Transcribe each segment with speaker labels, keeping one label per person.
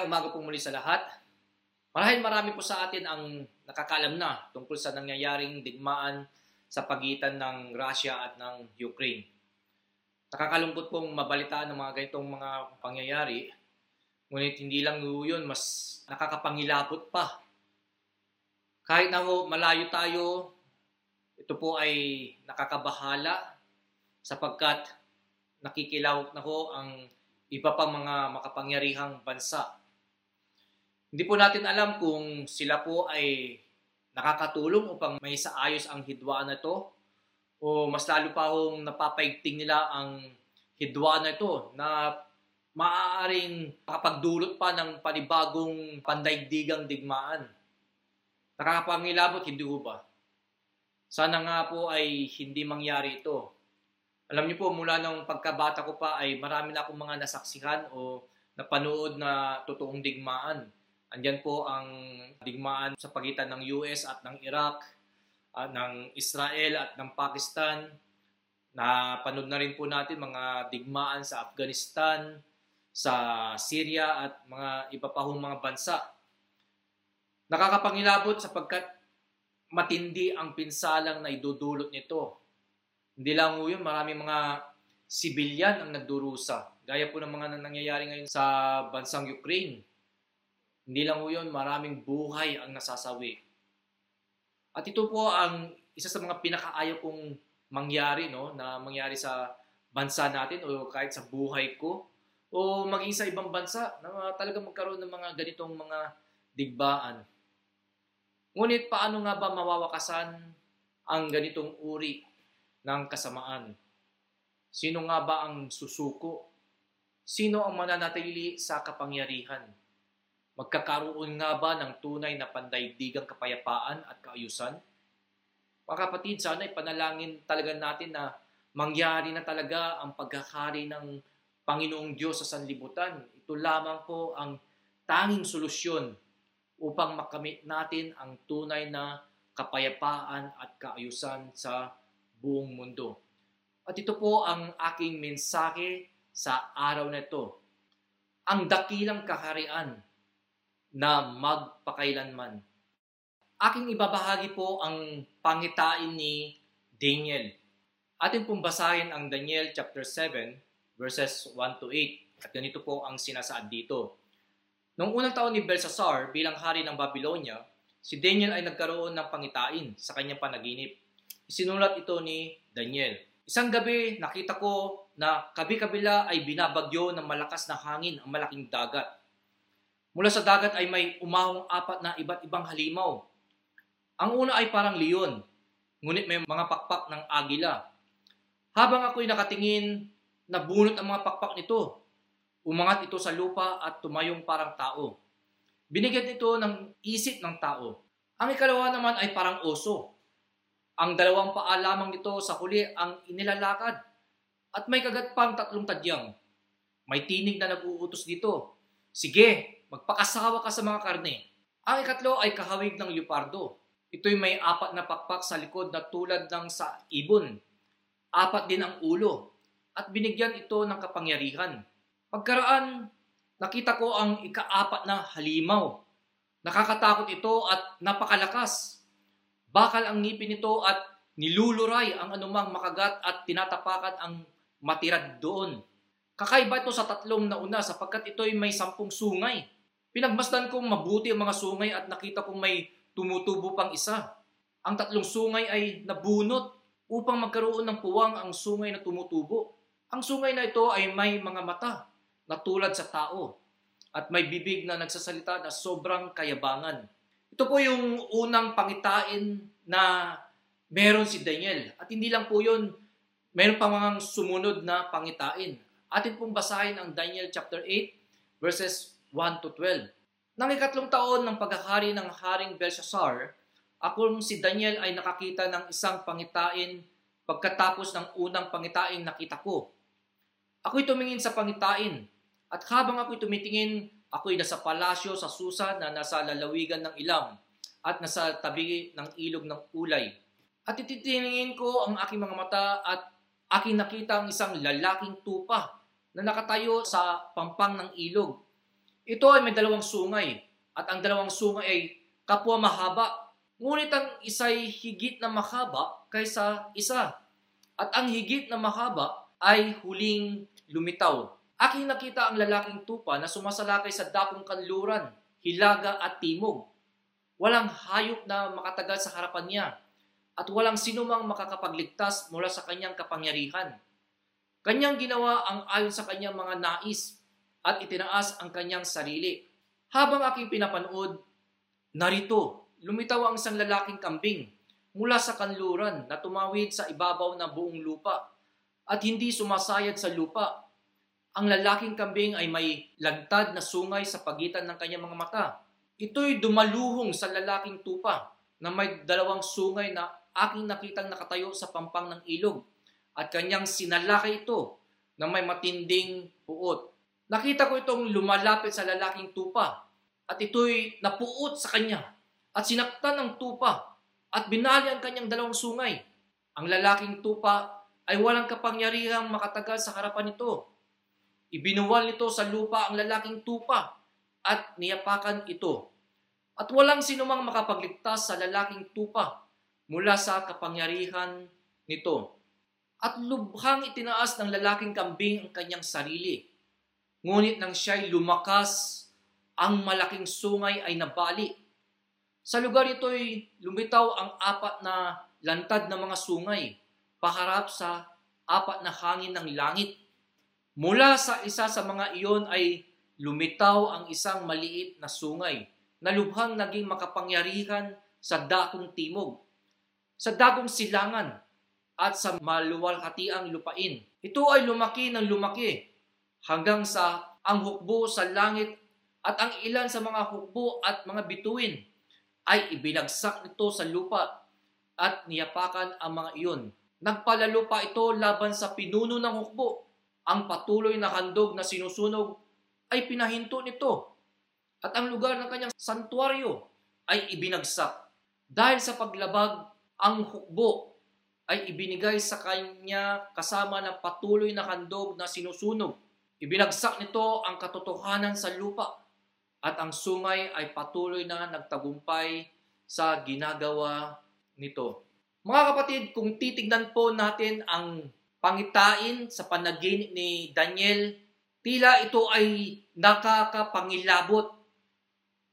Speaker 1: Magandang umaga po muli sa lahat. Marahil marami po sa atin ang nakakalam na tungkol sa nangyayaring digmaan sa pagitan ng Russia at ng Ukraine. Nakakalungkot pong mabalitaan ng mga ganitong mga pangyayari. Ngunit hindi lang yun, mas nakakapangilabot pa. Kahit na ho, malayo tayo, ito po ay nakakabahala sapagkat nakikilawak na ho ang iba pang mga makapangyarihang bansa. Hindi po natin alam kung sila po ay nakakatulong upang may saayos ang hidwaan na ito o mas lalo pa hong napapaigting nila ang hidwaan na ito na maaaring makapagdulot pa ng panibagong pandaigdigang digmaan. Nakakapangilabot, hindi ko ba? Sana nga po ay hindi mangyari ito. Alam niyo po, mula nung pagkabata ko pa ay marami na akong mga nasaksihan o napanood na totoong digmaan. Andyan po ang digmaan sa pagitan ng US at ng Iraq, at ng Israel at ng Pakistan. Napanood na rin po natin mga digmaan sa Afghanistan, sa Syria at mga iba pa mga bansa. Nakakapangilabot sapagkat matindi ang pinsalang na idudulot nito hindi lang po yun, marami mga sibilyan ang nagdurusa. Gaya po ng mga nangyayari ngayon sa bansang Ukraine. Hindi lang po yun, maraming buhay ang nasasawi. At ito po ang isa sa mga pinakaayaw kong mangyari, no, na mangyari sa bansa natin o kahit sa buhay ko o maging sa ibang bansa na talaga magkaroon ng mga ganitong mga digbaan. Ngunit paano nga ba mawawakasan ang ganitong uri ng kasamaan? Sino nga ba ang susuko? Sino ang mananatili sa kapangyarihan? Magkakaroon nga ba ng tunay na pandaigdigang kapayapaan at kaayusan? Mga kapatid, sana ipanalangin talaga natin na mangyari na talaga ang pagkakari ng Panginoong Diyos sa sanlibutan. Ito lamang po ang tanging solusyon upang makamit natin ang tunay na kapayapaan at kaayusan sa buong mundo. At ito po ang aking mensahe sa araw na ito. Ang dakilang kaharian na magpakailanman. Aking ibabahagi po ang pangitain ni Daniel. Atin pong basahin ang Daniel chapter 7 verses 1 to 8. At ganito po ang sinasaad dito. Noong unang taon ni Belshazzar bilang hari ng Babylonia, si Daniel ay nagkaroon ng pangitain sa kanyang panaginip Isinulat ito ni Daniel. Isang gabi, nakita ko na kabi-kabila ay binabagyo ng malakas na hangin ang malaking dagat. Mula sa dagat ay may umahong apat na iba't ibang halimaw. Ang una ay parang leon, ngunit may mga pakpak ng agila. Habang ako'y nakatingin, nabunot ang mga pakpak nito. Umangat ito sa lupa at tumayong parang tao. Binigyan ito ng isip ng tao. Ang ikalawa naman ay parang oso. Ang dalawang paa lamang nito sa huli ang inilalakad at may kagat pang tatlong tadyang. May tinig na nag-uutos dito. Sige, magpakasawa ka sa mga karne. Ang ikatlo ay kahawig ng leopardo. Ito'y may apat na pakpak sa likod na tulad ng sa ibon. Apat din ang ulo at binigyan ito ng kapangyarihan. Pagkaraan, nakita ko ang ikaapat na halimaw. Nakakatakot ito at napakalakas. Bakal ang ngipin nito at niluluray ang anumang makagat at tinatapakan ang matirad doon. Kakaiba ito sa tatlong nauna sapagkat ito'y may sampung sungay. Pinagmasdan kong mabuti ang mga sungay at nakita kong may tumutubo pang isa. Ang tatlong sungay ay nabunot upang magkaroon ng puwang ang sungay na tumutubo. Ang sungay na ito ay may mga mata na tulad sa tao at may bibig na nagsasalita na sobrang kayabangan. Ito po yung unang pangitain na meron si Daniel. At hindi lang po yun, meron pa mga sumunod na pangitain. Atin pong basahin ang Daniel chapter 8 verses 1 to 12. Nang ikatlong taon ng paghahari ng Haring Belshazzar, ako si Daniel ay nakakita ng isang pangitain pagkatapos ng unang pangitain nakita ko. Ako'y tumingin sa pangitain at habang ako'y tumitingin, Ako'y nasa palasyo sa Susa na nasa lalawigan ng Ilam at nasa tabi ng ilog ng Ulay. At ititingin ko ang aking mga mata at aking nakita ang isang lalaking tupa na nakatayo sa pampang ng ilog. Ito ay may dalawang sungay at ang dalawang sungay ay kapwa mahaba. Ngunit ang isa'y higit na mahaba kaysa isa. At ang higit na mahaba ay huling lumitaw. Aking nakita ang lalaking tupa na sumasalakay sa dakong kanluran, hilaga at timog. Walang hayop na makatagal sa harapan niya at walang sinumang makakapagligtas mula sa kanyang kapangyarihan. Kanyang ginawa ang ayon sa kanyang mga nais at itinaas ang kanyang sarili. Habang aking pinapanood, narito, lumitaw ang isang lalaking kambing mula sa kanluran na tumawid sa ibabaw ng buong lupa at hindi sumasayad sa lupa. Ang lalaking kambing ay may lagtad na sungay sa pagitan ng kanyang mga mata. Ito'y dumaluhong sa lalaking tupa na may dalawang sungay na aking nakitang nakatayo sa pampang ng ilog at kanyang sinalaki ito na may matinding puot. Nakita ko itong lumalapit sa lalaking tupa at ito'y napuot sa kanya at sinaktan ng tupa at binali ang kanyang dalawang sungay. Ang lalaking tupa ay walang kapangyarihang makatagal sa harapan nito. Ibinuwal nito sa lupa ang lalaking tupa at niyapakan ito. At walang sinumang makapagligtas sa lalaking tupa mula sa kapangyarihan nito. At lubhang itinaas ng lalaking kambing ang kanyang sarili Ngunit nang siya'y lumakas, ang malaking sungay ay nabali. Sa lugar ito'y lumitaw ang apat na lantad na mga sungay, paharap sa apat na hangin ng langit. Mula sa isa sa mga iyon ay lumitaw ang isang maliit na sungay na lubhang naging makapangyarihan sa dakong timog, sa dakong silangan at sa maluwalhatiang lupain. Ito ay lumaki ng lumaki hanggang sa ang hukbo sa langit at ang ilan sa mga hukbo at mga bituin ay ibinagsak nito sa lupa at niyapakan ang mga iyon. Nagpalalo pa ito laban sa pinuno ng hukbo. Ang patuloy na handog na sinusunog ay pinahinto nito at ang lugar ng kanyang santuaryo ay ibinagsak. Dahil sa paglabag, ang hukbo ay ibinigay sa kanya kasama ng patuloy na handog na sinusunog Ibinagsak nito ang katotohanan sa lupa at ang sungay ay patuloy na nagtagumpay sa ginagawa nito. Mga kapatid, kung titignan po natin ang pangitain sa panaginip ni Daniel, tila ito ay nakakapangilabot.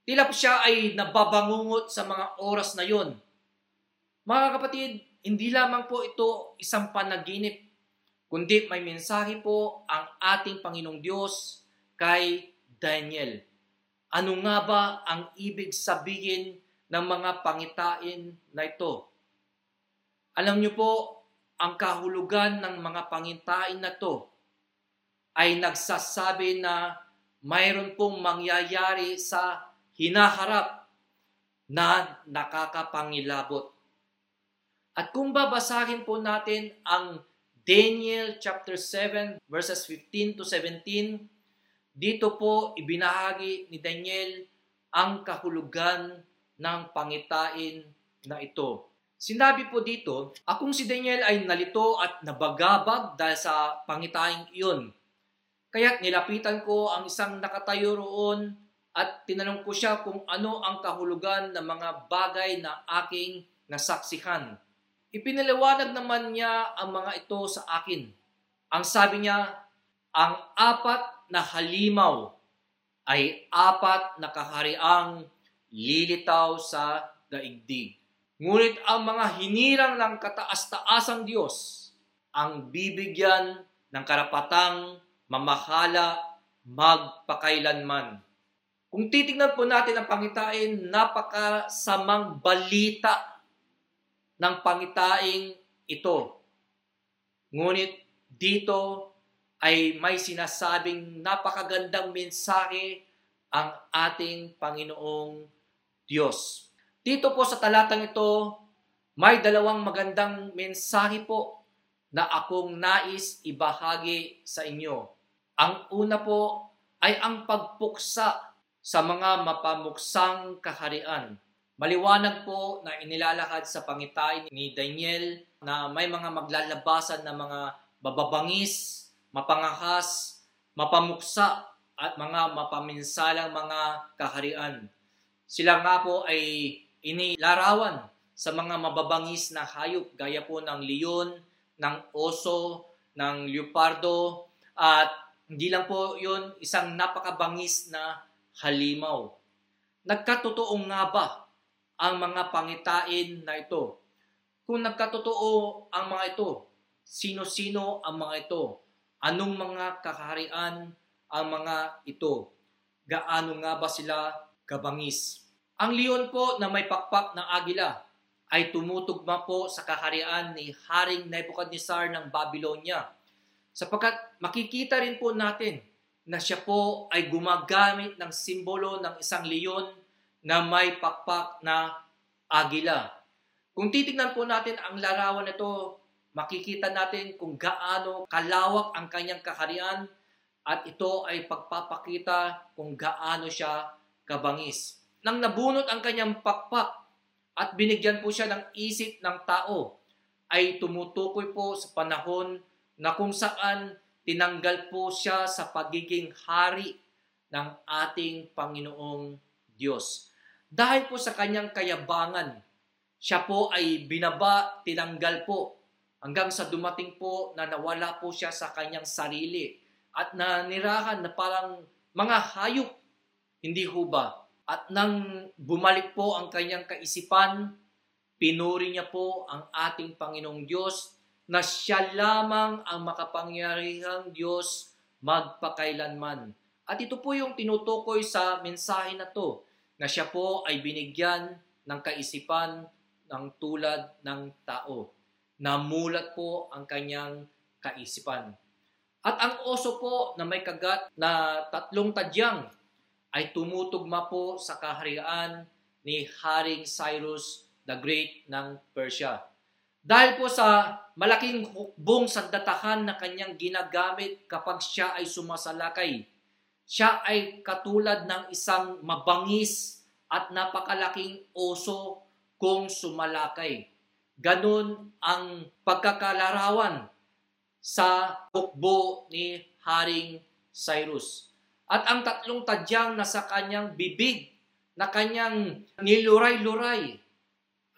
Speaker 1: Tila po siya ay nababangungot sa mga oras na yon. Mga kapatid, hindi lamang po ito isang panaginip kundi may mensahe po ang ating Panginoong Diyos kay Daniel. Ano nga ba ang ibig sabihin ng mga pangitain na ito? Alam niyo po, ang kahulugan ng mga pangitain na to ay nagsasabi na mayroon pong mangyayari sa hinaharap na nakakapangilabot. At kung babasahin po natin ang Daniel chapter 7 verses 15 to 17, dito po ibinahagi ni Daniel ang kahulugan ng pangitain na ito. Sinabi po dito, akong si Daniel ay nalito at nabagabag dahil sa pangitain iyon. Kaya't nilapitan ko ang isang nakatayo roon at tinanong ko siya kung ano ang kahulugan ng mga bagay na aking nasaksihan. Ipinaliwanag naman niya ang mga ito sa akin. Ang sabi niya, ang apat na halimaw ay apat na kahariang lilitaw sa daigdig. Ngunit ang mga hinirang ng kataas-taasang Diyos ang bibigyan ng karapatang mamahala magpakailanman. Kung titignan po natin ang pangitain, napakasamang balita ng pangitaing ito. Ngunit dito ay may sinasabing napakagandang mensahe ang ating Panginoong Diyos. Dito po sa talatang ito, may dalawang magandang mensahe po na akong nais ibahagi sa inyo. Ang una po ay ang pagpuksa sa mga mapamuksang kaharian Maliwanag po na inilalakad sa pangitain ni Daniel na may mga maglalabasan na mga bababangis, mapangahas, mapamuksa at mga mapaminsalang mga kaharian. Sila nga po ay inilarawan sa mga mababangis na hayop gaya po ng leon, ng oso, ng leopardo at hindi lang po yun isang napakabangis na halimaw. Nagkatotoo nga ba ang mga pangitain na ito? Kung nagkatotoo ang mga ito, sino-sino ang mga ito? Anong mga kakaharian ang mga ito? Gaano nga ba sila kabangis? Ang leon po na may pakpak ng agila ay tumutugma po sa kaharian ni Haring Nebuchadnezzar ng Babylonia. Sapagkat makikita rin po natin na siya po ay gumagamit ng simbolo ng isang leon na may pakpak na agila. Kung titignan po natin ang larawan nito, makikita natin kung gaano kalawak ang kanyang kaharian at ito ay pagpapakita kung gaano siya kabangis. Nang nabunot ang kanyang pakpak, at binigyan po siya ng isip ng tao ay tumutukoy po sa panahon na kung saan tinanggal po siya sa pagiging hari ng ating Panginoong Diyos. Dahil po sa kanyang kayabangan, siya po ay binaba, tinanggal po hanggang sa dumating po na nawala po siya sa kanyang sarili at nanirahan na parang mga hayop. Hindi ho ba? At nang bumalik po ang kanyang kaisipan, pinuri niya po ang ating Panginoong Diyos na siya lamang ang makapangyarihang Diyos magpakailanman. At ito po yung tinutukoy sa mensahe na to, na siya po ay binigyan ng kaisipan ng tulad ng tao. Namulat po ang kanyang kaisipan. At ang oso po na may kagat na tatlong tadyang ay tumutugma po sa kaharian ni Haring Cyrus the Great ng Persia. Dahil po sa malaking hukbong sandatahan na kanyang ginagamit kapag siya ay sumasalakay, siya ay katulad ng isang mabangis at napakalaking oso kung sumalakay. Ganun ang pagkakalarawan sa hukbo ni Haring Cyrus. At ang tatlong tadyang nasa kanyang bibig na kanyang niluray-luray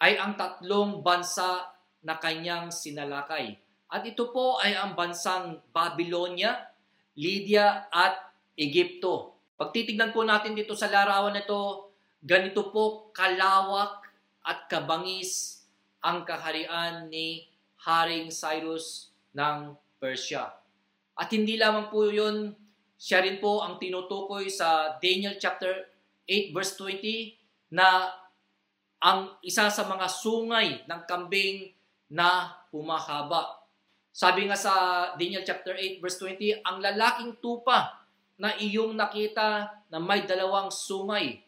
Speaker 1: ay ang tatlong bansa na kanyang sinalakay. At ito po ay ang bansang Babylonia, Lydia at Egypto. Pagtitignan po natin dito sa larawan nito, ganito po kalawak at kabangis ang kaharian ni Haring Cyrus ng Persia. At hindi lamang po yun siya rin po ang tinutukoy sa Daniel chapter 8 verse 20 na ang isa sa mga sungay ng kambing na humahaba. Sabi nga sa Daniel chapter 8 verse 20, ang lalaking tupa na iyong nakita na may dalawang sungay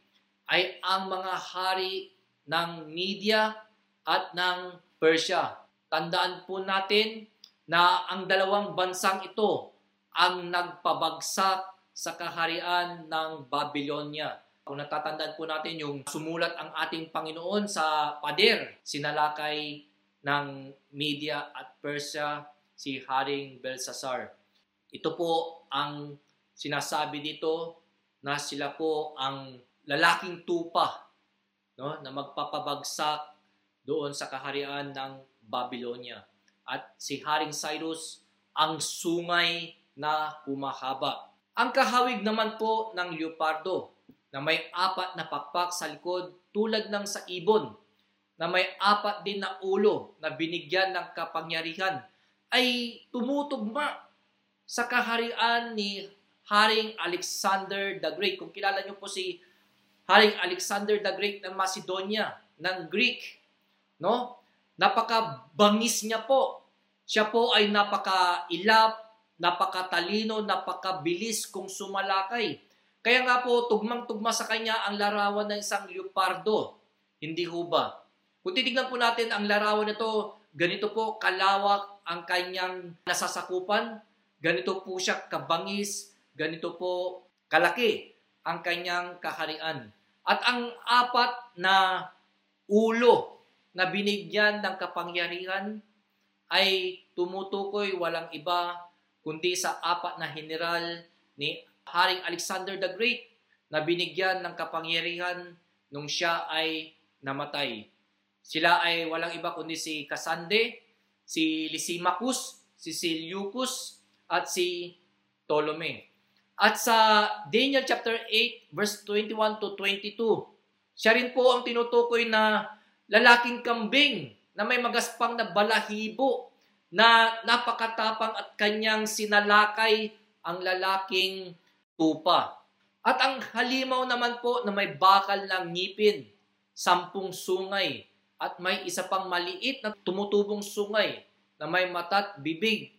Speaker 1: ay ang mga hari ng Media at ng Persia. Tandaan po natin na ang dalawang bansang ito ang nagpabagsak sa kaharian ng Babylonia. Kung natatandaan po natin yung sumulat ang ating Panginoon sa pader, sinalakay ng Media at Persia si Haring Belsasar. Ito po ang sinasabi dito na sila po ang lalaking tupa no, na magpapabagsak doon sa kaharian ng Babylonia. At si Haring Cyrus ang sungay na humahaba. Ang kahawig naman po ng leopardo na may apat na pakpak sa likod tulad ng sa ibon na may apat din na ulo na binigyan ng kapangyarihan ay tumutugma sa kaharian ni Haring Alexander the Great. Kung kilala niyo po si Haring Alexander the Great ng Macedonia, ng Greek, no? Napakabangis niya po. Siya po ay napakailap, napakatalino, napakabilis kung sumalakay. Kaya nga po, tugmang-tugma sa kanya ang larawan ng isang leopardo. Hindi ho ba? Kung titignan po natin ang larawan nito, ganito po kalawak ang kanyang nasasakupan, ganito po siya kabangis, ganito po kalaki ang kanyang kaharian. At ang apat na ulo na binigyan ng kapangyarihan ay tumutukoy walang iba kundi sa apat na general ni Haring Alexander the Great na binigyan ng kapangyarihan nung siya ay namatay. Sila ay walang iba kundi si Kasande, si Lysimachus, si Seleucus, at si Ptolemy. At sa Daniel chapter 8 verse 21 to 22, siya rin po ang tinutukoy na lalaking kambing na may magaspang na balahibo na napakatapang at kanyang sinalakay ang lalaking tupa. At ang halimaw naman po na may bakal ng ngipin, sampung sungay, at may isa pang maliit na tumutubong sungay na may matat bibig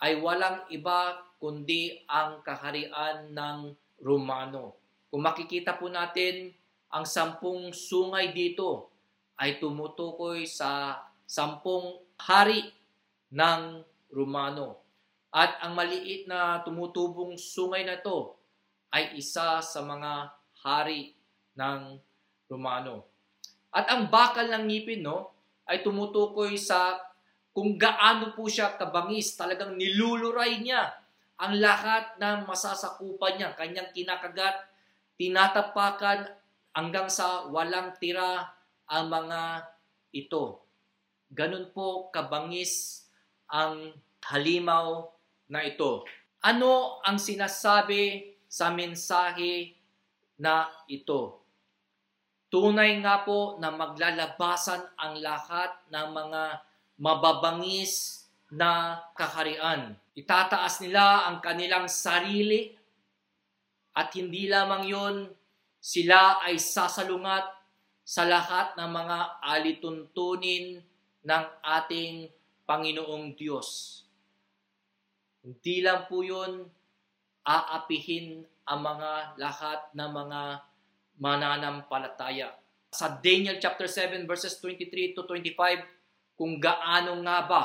Speaker 1: ay walang iba kundi ang kaharian ng Romano. Kung makikita po natin, ang sampung sungay dito ay tumutukoy sa sampung hari ng Romano. At ang maliit na tumutubong sungay na to ay isa sa mga hari ng Romano. At ang bakal ng ngipin no, ay tumutukoy sa kung gaano po siya kabangis, talagang niluluray niya ang lahat ng masasakupan niya, kanyang kinakagat, tinatapakan hanggang sa walang tira ang mga ito. Ganun po kabangis ang halimaw na ito. Ano ang sinasabi sa mensahe na ito? Tunay nga po na maglalabasan ang lahat ng mga mababangis na kaharian. Itataas nila ang kanilang sarili at hindi lamang yon sila ay sasalungat sa lahat ng mga alituntunin ng ating Panginoong Diyos. Hindi lang po yun aapihin ang mga lahat ng mga mananampalataya. Sa Daniel chapter 7 verses 23 to 25, kung gaano nga ba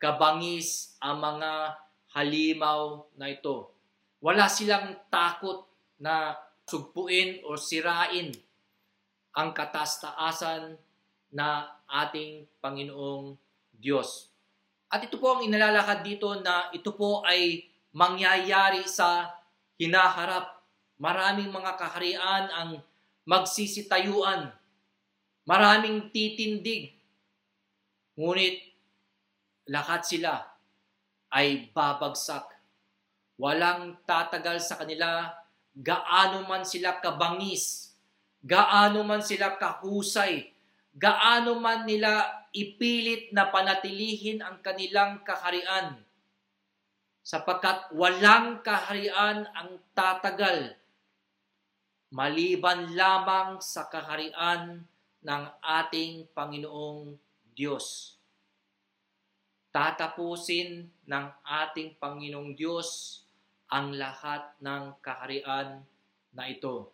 Speaker 1: kabangis ang mga halimaw na ito. Wala silang takot na sugpuin o sirain ang katastaasan na ating Panginoong Diyos. At ito po ang inalalakad dito na ito po ay mangyayari sa hinaharap. Maraming mga kaharian ang magsisitayuan. Maraming titindig. Ngunit lahat sila ay babagsak. Walang tatagal sa kanila gaano man sila kabangis, gaano man sila kahusay, gaano man nila ipilit na panatilihin ang kanilang kaharian sapagkat walang kaharian ang tatagal maliban lamang sa kaharian ng ating Panginoong Diyos. Tatapusin ng ating Panginoong Diyos ang lahat ng kaharian na ito.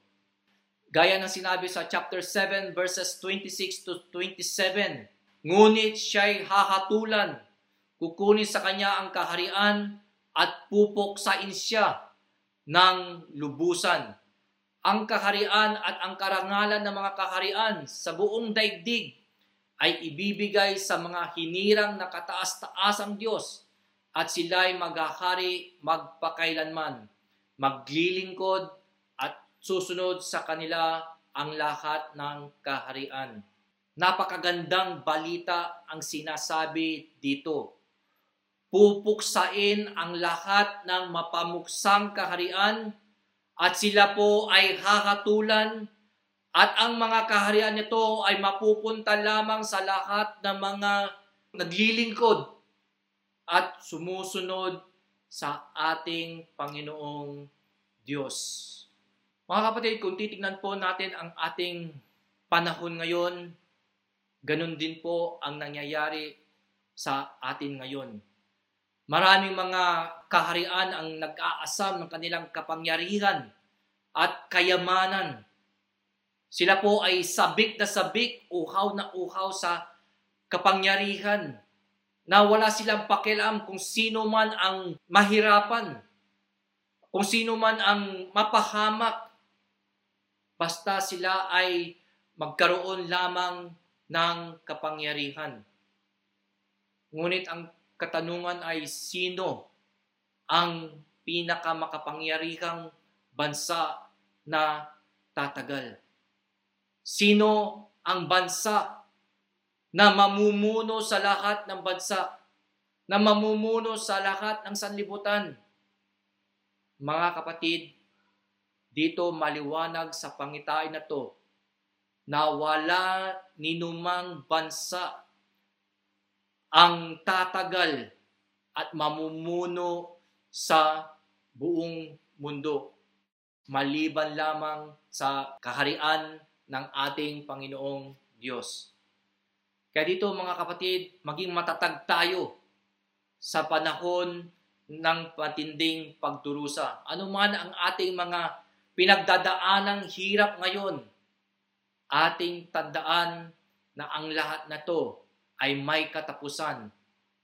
Speaker 1: Gaya ng sinabi sa chapter 7 verses 26 to 27, Ngunit siya'y hahatulan, kukunin sa kanya ang kaharian at pupuksain siya ng lubusan. Ang kaharian at ang karangalan ng mga kaharian sa buong daigdig ay ibibigay sa mga hinirang na kataas-taas ang Diyos at sila'y maghahari magpakailanman, maglilingkod at susunod sa kanila ang lahat ng kaharian. Napakagandang balita ang sinasabi dito. Pupuksain ang lahat ng mapamuksang kaharian at sila po ay hahatulan at ang mga kaharian nito ay mapupunta lamang sa lahat ng mga naglilingkod at sumusunod sa ating Panginoong Diyos. Mga kapatid, kung titignan po natin ang ating panahon ngayon, Ganon din po ang nangyayari sa atin ngayon. Maraming mga kaharian ang nag-aasam ng kanilang kapangyarihan at kayamanan. Sila po ay sabik na sabik, uhaw na uhaw sa kapangyarihan na wala silang pakialam kung sino man ang mahirapan, kung sino man ang mapahamak, basta sila ay magkaroon lamang ng kapangyarihan. Ngunit ang katanungan ay sino ang pinakamakapangyarihang bansa na tatagal? Sino ang bansa na mamumuno sa lahat ng bansa? Na mamumuno sa lahat ng sanlibutan? Mga kapatid, dito maliwanag sa pangitain na to na wala ninumang bansa ang tatagal at mamumuno sa buong mundo maliban lamang sa kaharian ng ating Panginoong Diyos. Kaya dito mga kapatid, maging matatag tayo sa panahon ng patinding pagdurusa. Ano man ang ating mga pinagdadaanang hirap ngayon, ating tandaan na ang lahat na to ay may katapusan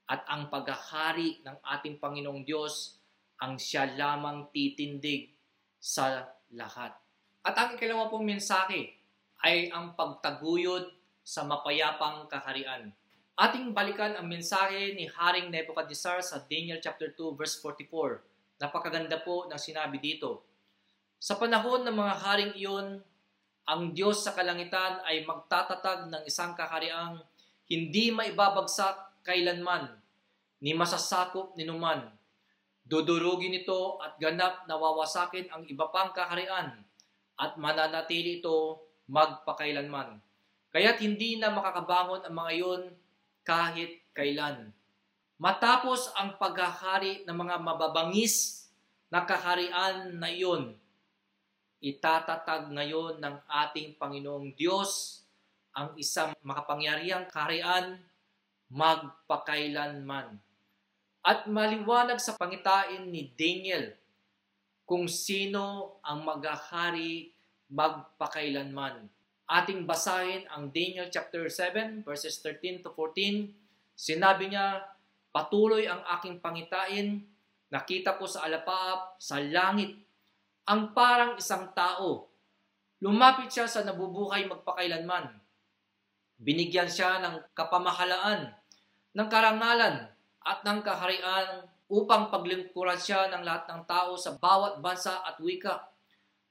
Speaker 1: at ang paghahari ng ating Panginoong Diyos ang siya lamang titindig sa lahat. At ang ikalawa pong mensahe ay ang pagtaguyod sa mapayapang kaharian. Ating balikan ang mensahe ni Haring Nebuchadnezzar sa Daniel chapter 2 verse 44. Napakaganda po ng sinabi dito. Sa panahon ng mga haring iyon, ang Diyos sa kalangitan ay magtatatag ng isang kahariang hindi maibabagsak kailanman, ni masasakop ni numan. Dudurugin ito at ganap na wawasakin ang iba pang kaharian at mananatili ito magpakailanman. Kaya't hindi na makakabangon ang mga iyon kahit kailan. Matapos ang paghahari ng mga mababangis na kaharian na iyon, itatatag ngayon ng ating Panginoong Diyos ang isang makapangyarihang kaharian magpakailanman. At maliwanag sa pangitain ni Daniel kung sino ang maghahari magpakailanman. Ating basahin ang Daniel chapter 7 verses 13 to 14. Sinabi niya, patuloy ang aking pangitain, nakita ko sa alapaap, sa langit, ang parang isang tao. Lumapit siya sa nabubuhay magpakailanman. Binigyan siya ng kapamahalaan, ng karangalan, at ng kaharian upang paglingkuran siya ng lahat ng tao sa bawat bansa at wika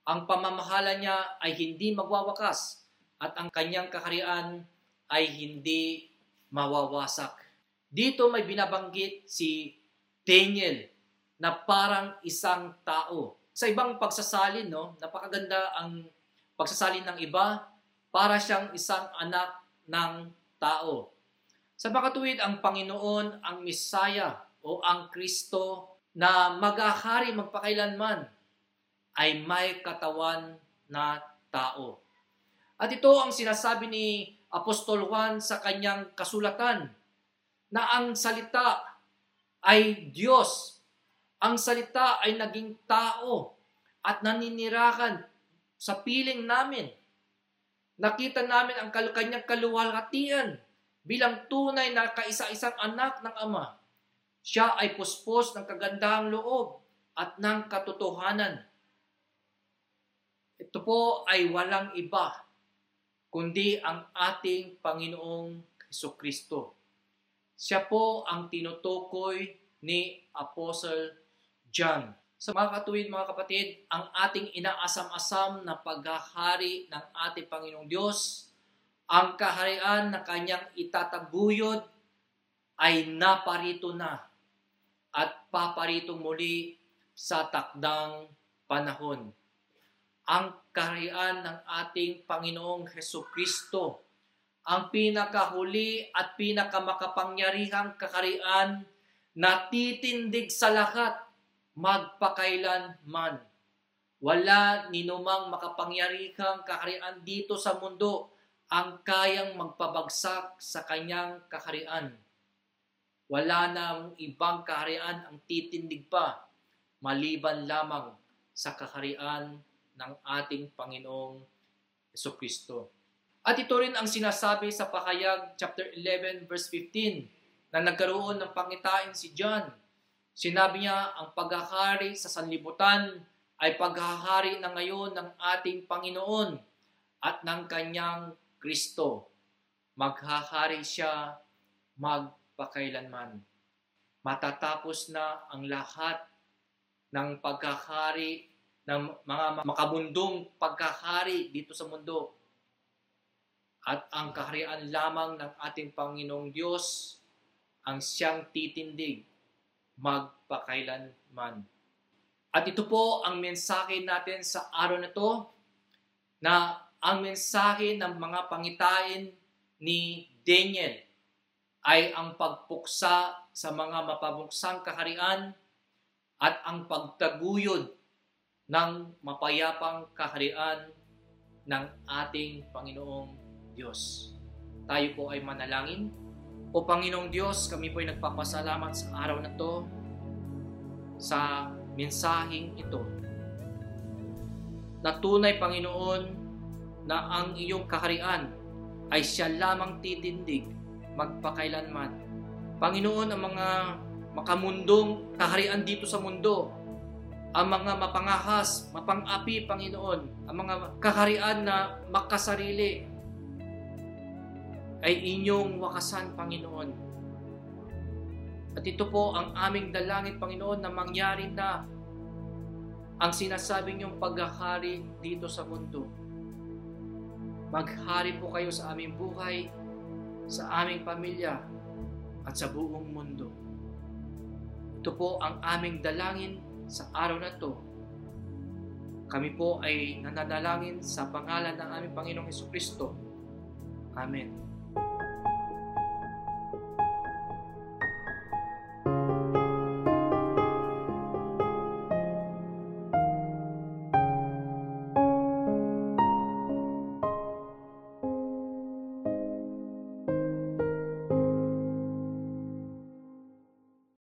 Speaker 1: ang pamamahala niya ay hindi magwawakas at ang kanyang kaharian ay hindi mawawasak. Dito may binabanggit si Daniel na parang isang tao. Sa ibang pagsasalin, no, napakaganda ang pagsasalin ng iba para siyang isang anak ng tao. Sa makatuwid, ang Panginoon, ang Misaya o ang Kristo na maghahari magpakailanman ay may katawan na tao. At ito ang sinasabi ni Apostol Juan sa kanyang kasulatan na ang salita ay Diyos. Ang salita ay naging tao at naninirakan sa piling namin. Nakita namin ang kanyang kaluwalhatian bilang tunay na kaisa-isang anak ng Ama. Siya ay puspos ng kagandahang loob at ng katotohanan ito po ay walang iba kundi ang ating Panginoong Heso Kristo. Siya po ang tinutukoy ni Apostle John. Sa mga katuwid mga kapatid, ang ating inaasam-asam na paghahari ng ating Panginoong Diyos, ang kaharian na kanyang itataguyod ay naparito na at paparito muli sa takdang panahon ang kaharian ng ating Panginoong Heso Kristo. Ang pinakahuli at pinakamakapangyarihang kakarian na titindig sa lahat magpakailan man. Wala ninumang makapangyarihang kakarian dito sa mundo ang kayang magpabagsak sa kanyang kakarian. Wala nang ibang kaharian ang titindig pa maliban lamang sa kakarian ng ating Panginoong Yeso Kristo. At ito rin ang sinasabi sa Pakayag chapter 11 verse 15 na nagkaroon ng pangitain si John. Sinabi niya, ang paghahari sa sanlibutan ay paghahari na ngayon ng ating Panginoon at ng kanyang Kristo. Maghahari siya magpakailanman. Matatapos na ang lahat ng paghahari ng mga makabundong pagkahari dito sa mundo. At ang kaharian lamang ng ating Panginoong Diyos ang siyang titindig magpakailanman. At ito po ang mensahe natin sa araw na to na ang mensahe ng mga pangitain ni Daniel ay ang pagpuksa sa mga mapabuksang kaharian at ang pagtaguyod ng mapayapang kaharian ng ating Panginoong Diyos. Tayo po ay manalangin. O Panginoong Diyos, kami po ay nagpapasalamat sa araw na to sa mensaheng ito. Natunay, Panginoon, na ang iyong kaharian ay siya lamang titindig magpakailanman. Panginoon, ang mga makamundong kaharian dito sa mundo, ang mga mapangahas, mapang-api, Panginoon, ang mga kaharian na makasarili, ay inyong wakasan, Panginoon. At ito po ang aming dalangin, Panginoon, na mangyari na ang sinasabing niyong paghahari dito sa mundo. Maghari po kayo sa aming buhay, sa aming pamilya, at sa buong mundo. Ito po ang aming dalangin sa araw na to. Kami po ay nananalangin sa pangalan ng aming Panginoong Heso Kristo. Amen.